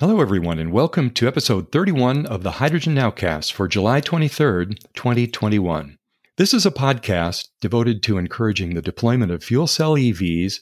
Hello, everyone, and welcome to episode 31 of the Hydrogen Nowcast for July 23rd, 2021. This is a podcast devoted to encouraging the deployment of fuel cell EVs,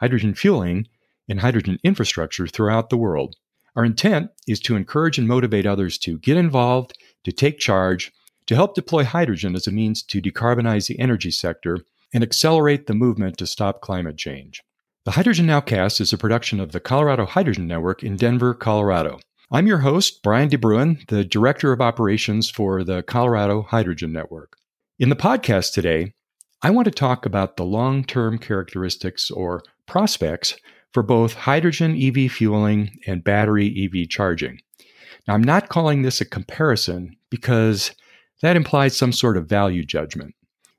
hydrogen fueling, and hydrogen infrastructure throughout the world. Our intent is to encourage and motivate others to get involved, to take charge, to help deploy hydrogen as a means to decarbonize the energy sector and accelerate the movement to stop climate change. The Hydrogen Nowcast is a production of the Colorado Hydrogen Network in Denver, Colorado. I'm your host, Brian DeBruin, the Director of Operations for the Colorado Hydrogen Network. In the podcast today, I want to talk about the long term characteristics or prospects for both hydrogen EV fueling and battery EV charging. Now, I'm not calling this a comparison because that implies some sort of value judgment.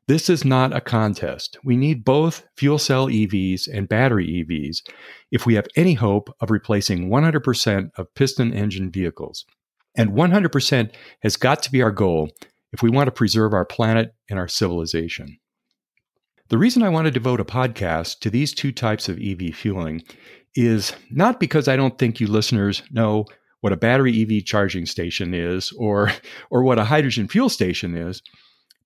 This is not a contest. We need both fuel cell EVs and battery EVs if we have any hope of replacing 100% of piston engine vehicles. And 100% has got to be our goal if we want to preserve our planet and our civilization. The reason I want to devote a podcast to these two types of EV fueling is not because I don't think you listeners know what a battery EV charging station is or, or what a hydrogen fuel station is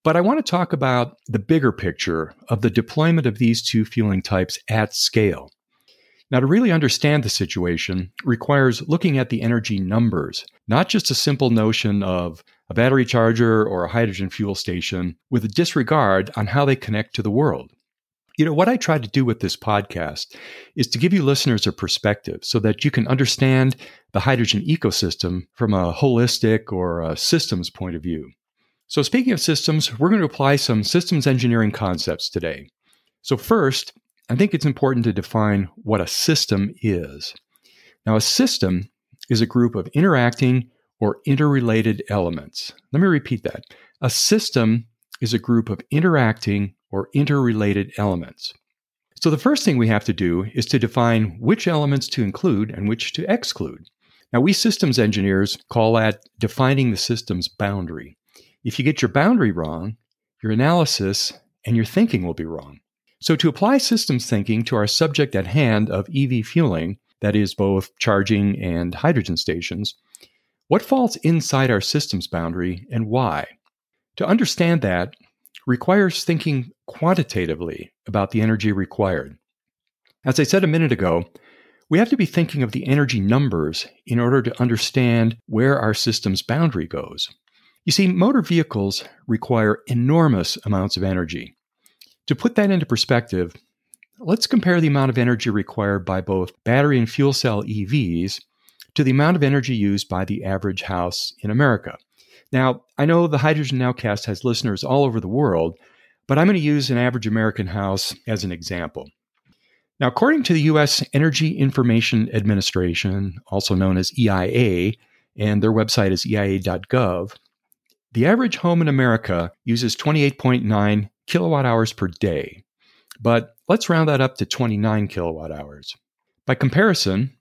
but I want to talk about the bigger picture of the deployment of these two fueling types at scale. Now, to really understand the situation requires looking at the energy numbers, not just a simple notion of a battery charger or a hydrogen fuel station with a disregard on how they connect to the world. You know, what I try to do with this podcast is to give you listeners a perspective so that you can understand the hydrogen ecosystem from a holistic or a systems point of view. So, speaking of systems, we're going to apply some systems engineering concepts today. So, first, I think it's important to define what a system is. Now, a system is a group of interacting or interrelated elements. Let me repeat that. A system is a group of interacting or interrelated elements. So, the first thing we have to do is to define which elements to include and which to exclude. Now, we systems engineers call that defining the system's boundary. If you get your boundary wrong, your analysis and your thinking will be wrong. So, to apply systems thinking to our subject at hand of EV fueling, that is, both charging and hydrogen stations, what falls inside our systems boundary and why? To understand that requires thinking quantitatively about the energy required. As I said a minute ago, we have to be thinking of the energy numbers in order to understand where our system's boundary goes. You see, motor vehicles require enormous amounts of energy. To put that into perspective, let's compare the amount of energy required by both battery and fuel cell EVs to the amount of energy used by the average house in America. Now, I know the Hydrogen Nowcast has listeners all over the world, but I'm going to use an average American house as an example. Now, according to the U.S. Energy Information Administration, also known as EIA, and their website is eia.gov, the average home in America uses 28.9 kilowatt hours per day, but let's round that up to 29 kilowatt hours. By comparison,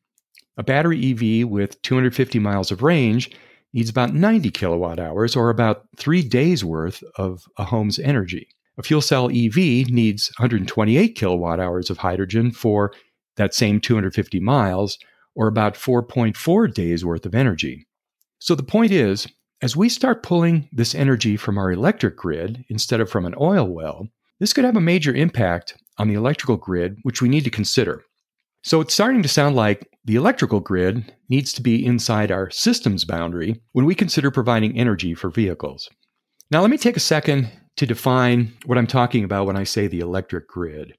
a battery EV with 250 miles of range needs about 90 kilowatt hours or about three days worth of a home's energy. A fuel cell EV needs 128 kilowatt hours of hydrogen for that same 250 miles or about 4.4 days worth of energy. So the point is, as we start pulling this energy from our electric grid instead of from an oil well, this could have a major impact on the electrical grid, which we need to consider. So it's starting to sound like the electrical grid needs to be inside our system's boundary when we consider providing energy for vehicles. Now, let me take a second to define what I'm talking about when I say the electric grid.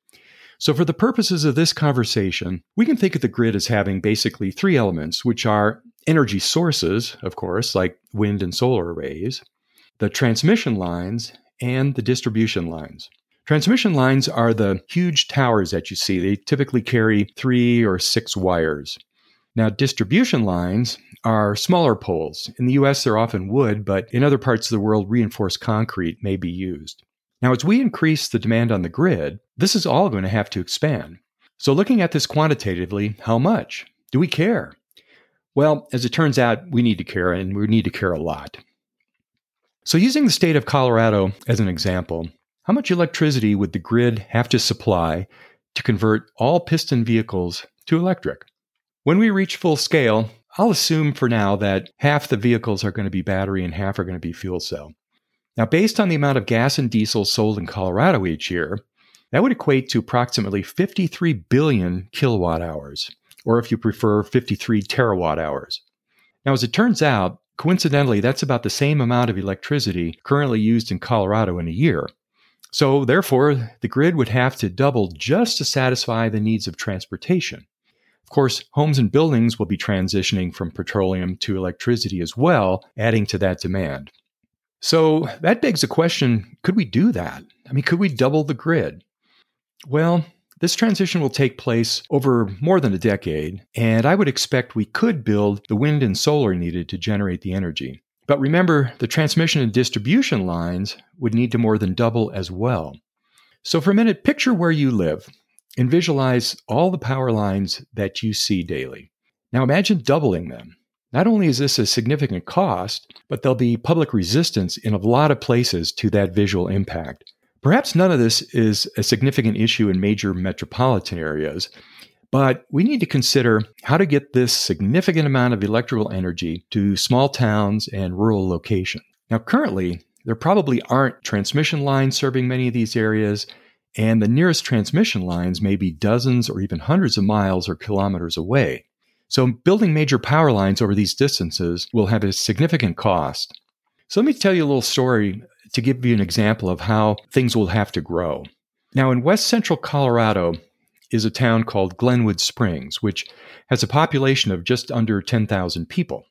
So, for the purposes of this conversation, we can think of the grid as having basically three elements, which are energy sources, of course, like wind and solar arrays, the transmission lines, and the distribution lines. Transmission lines are the huge towers that you see. They typically carry three or six wires. Now, distribution lines are smaller poles. In the US, they're often wood, but in other parts of the world, reinforced concrete may be used. Now, as we increase the demand on the grid, this is all going to have to expand. So, looking at this quantitatively, how much? Do we care? Well, as it turns out, we need to care, and we need to care a lot. So, using the state of Colorado as an example, how much electricity would the grid have to supply to convert all piston vehicles to electric? When we reach full scale, I'll assume for now that half the vehicles are going to be battery and half are going to be fuel cell. Now, based on the amount of gas and diesel sold in Colorado each year, that would equate to approximately 53 billion kilowatt hours, or if you prefer, 53 terawatt hours. Now, as it turns out, coincidentally, that's about the same amount of electricity currently used in Colorado in a year. So, therefore, the grid would have to double just to satisfy the needs of transportation. Of course, homes and buildings will be transitioning from petroleum to electricity as well, adding to that demand. So that begs the question could we do that? I mean, could we double the grid? Well, this transition will take place over more than a decade, and I would expect we could build the wind and solar needed to generate the energy. But remember, the transmission and distribution lines would need to more than double as well. So, for a minute, picture where you live and visualize all the power lines that you see daily. Now, imagine doubling them. Not only is this a significant cost, but there'll be public resistance in a lot of places to that visual impact. Perhaps none of this is a significant issue in major metropolitan areas, but we need to consider how to get this significant amount of electrical energy to small towns and rural locations. Now, currently, there probably aren't transmission lines serving many of these areas, and the nearest transmission lines may be dozens or even hundreds of miles or kilometers away. So, building major power lines over these distances will have a significant cost. So, let me tell you a little story to give you an example of how things will have to grow. Now, in west central Colorado, is a town called Glenwood Springs, which has a population of just under 10,000 people.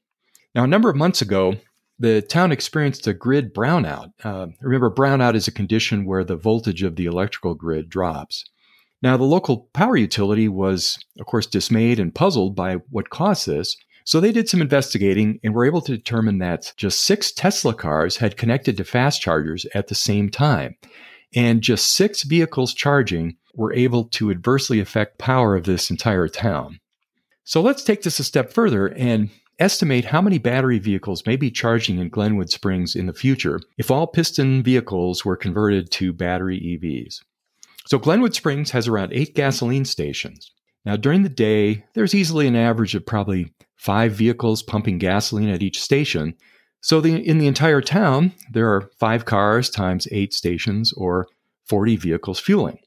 Now, a number of months ago, the town experienced a grid brownout. Uh, remember, brownout is a condition where the voltage of the electrical grid drops. Now, the local power utility was, of course, dismayed and puzzled by what caused this. So they did some investigating and were able to determine that just six Tesla cars had connected to fast chargers at the same time. And just six vehicles charging were able to adversely affect power of this entire town. So let's take this a step further and estimate how many battery vehicles may be charging in Glenwood Springs in the future if all piston vehicles were converted to battery EVs. So Glenwood Springs has around eight gasoline stations. Now, during the day, there's easily an average of probably five vehicles pumping gasoline at each station. So, the, in the entire town, there are five cars times eight stations or 40 vehicles fueling.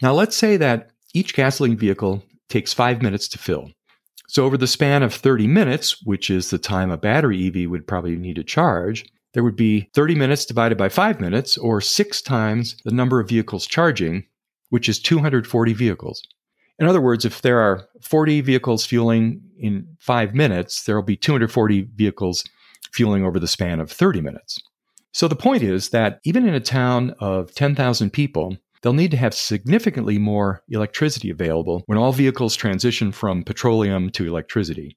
Now, let's say that each gasoline vehicle takes five minutes to fill. So, over the span of 30 minutes, which is the time a battery EV would probably need to charge, there would be 30 minutes divided by five minutes, or six times the number of vehicles charging, which is 240 vehicles. In other words, if there are 40 vehicles fueling in five minutes, there will be 240 vehicles fueling over the span of 30 minutes. So the point is that even in a town of 10,000 people, they'll need to have significantly more electricity available when all vehicles transition from petroleum to electricity.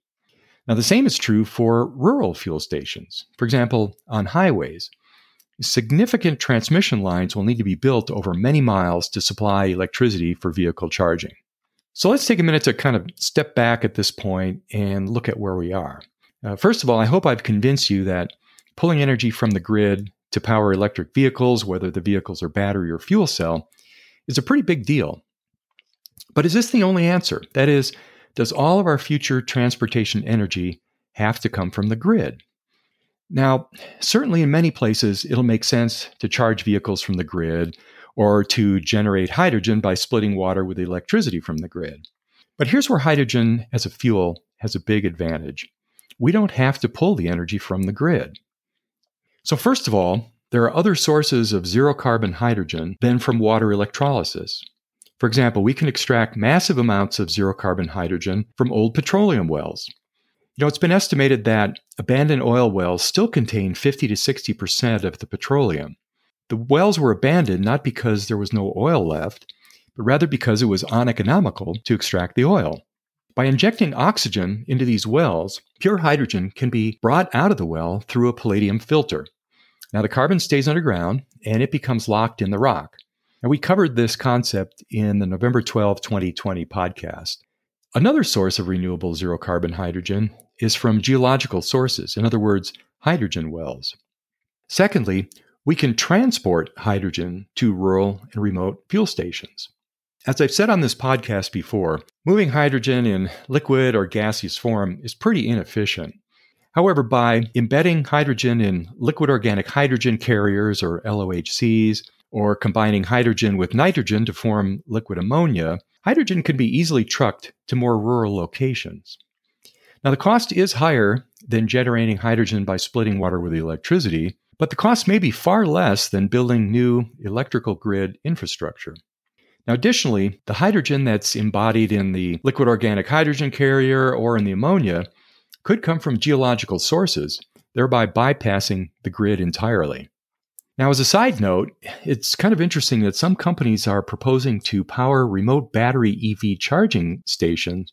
Now, the same is true for rural fuel stations. For example, on highways, significant transmission lines will need to be built over many miles to supply electricity for vehicle charging. So let's take a minute to kind of step back at this point and look at where we are. Uh, first of all, I hope I've convinced you that pulling energy from the grid to power electric vehicles, whether the vehicles are battery or fuel cell, is a pretty big deal. But is this the only answer? That is, does all of our future transportation energy have to come from the grid? Now, certainly in many places, it'll make sense to charge vehicles from the grid or to generate hydrogen by splitting water with electricity from the grid. But here's where hydrogen as a fuel has a big advantage. We don't have to pull the energy from the grid. So, first of all, there are other sources of zero carbon hydrogen than from water electrolysis. For example, we can extract massive amounts of zero carbon hydrogen from old petroleum wells. You know, it's been estimated that abandoned oil wells still contain 50 to 60% of the petroleum. The wells were abandoned not because there was no oil left, but rather because it was uneconomical to extract the oil. By injecting oxygen into these wells, pure hydrogen can be brought out of the well through a palladium filter. Now, the carbon stays underground and it becomes locked in the rock. And we covered this concept in the November 12, 2020 podcast. Another source of renewable zero carbon hydrogen is from geological sources, in other words, hydrogen wells. Secondly, we can transport hydrogen to rural and remote fuel stations. As I've said on this podcast before, moving hydrogen in liquid or gaseous form is pretty inefficient. However, by embedding hydrogen in liquid organic hydrogen carriers or LOHCs, or combining hydrogen with nitrogen to form liquid ammonia, hydrogen can be easily trucked to more rural locations. Now, the cost is higher than generating hydrogen by splitting water with electricity, but the cost may be far less than building new electrical grid infrastructure. Now, additionally, the hydrogen that's embodied in the liquid organic hydrogen carrier or in the ammonia could come from geological sources, thereby bypassing the grid entirely. Now, as a side note, it's kind of interesting that some companies are proposing to power remote battery EV charging stations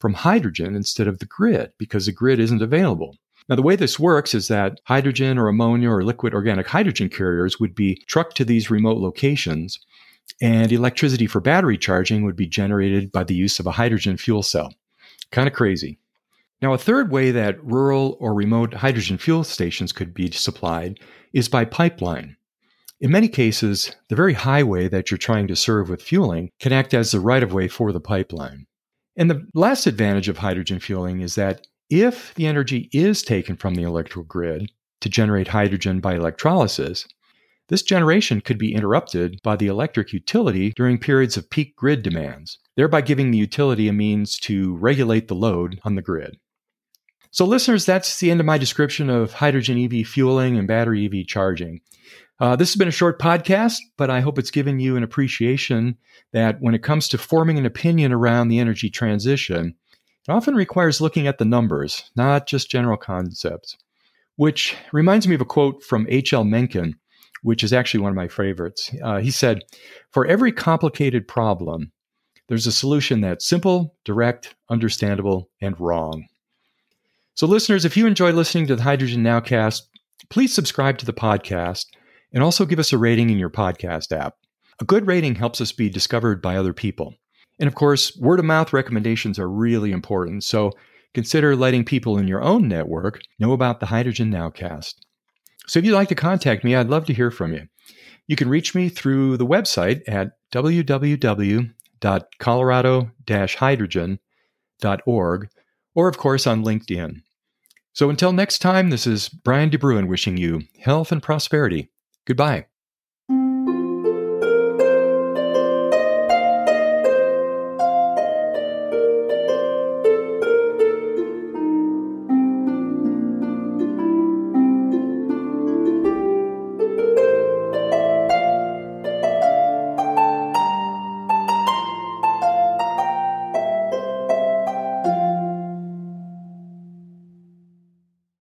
from hydrogen instead of the grid because the grid isn't available. Now, the way this works is that hydrogen or ammonia or liquid organic hydrogen carriers would be trucked to these remote locations, and electricity for battery charging would be generated by the use of a hydrogen fuel cell. Kind of crazy. Now, a third way that rural or remote hydrogen fuel stations could be supplied is by pipeline. In many cases, the very highway that you're trying to serve with fueling can act as the right of way for the pipeline. And the last advantage of hydrogen fueling is that if the energy is taken from the electrical grid to generate hydrogen by electrolysis, this generation could be interrupted by the electric utility during periods of peak grid demands, thereby giving the utility a means to regulate the load on the grid. So, listeners, that's the end of my description of hydrogen EV fueling and battery EV charging. Uh, this has been a short podcast, but I hope it's given you an appreciation that when it comes to forming an opinion around the energy transition, it often requires looking at the numbers, not just general concepts. Which reminds me of a quote from H.L. Mencken, which is actually one of my favorites. Uh, he said, For every complicated problem, there's a solution that's simple, direct, understandable, and wrong. So, listeners, if you enjoy listening to the Hydrogen Nowcast, please subscribe to the podcast and also give us a rating in your podcast app. A good rating helps us be discovered by other people. And of course, word of mouth recommendations are really important, so consider letting people in your own network know about the Hydrogen Nowcast. So if you'd like to contact me, I'd love to hear from you. You can reach me through the website at www.colorado-hydrogen.org or, of course, on LinkedIn. So until next time, this is Brian DeBruin wishing you health and prosperity. Goodbye.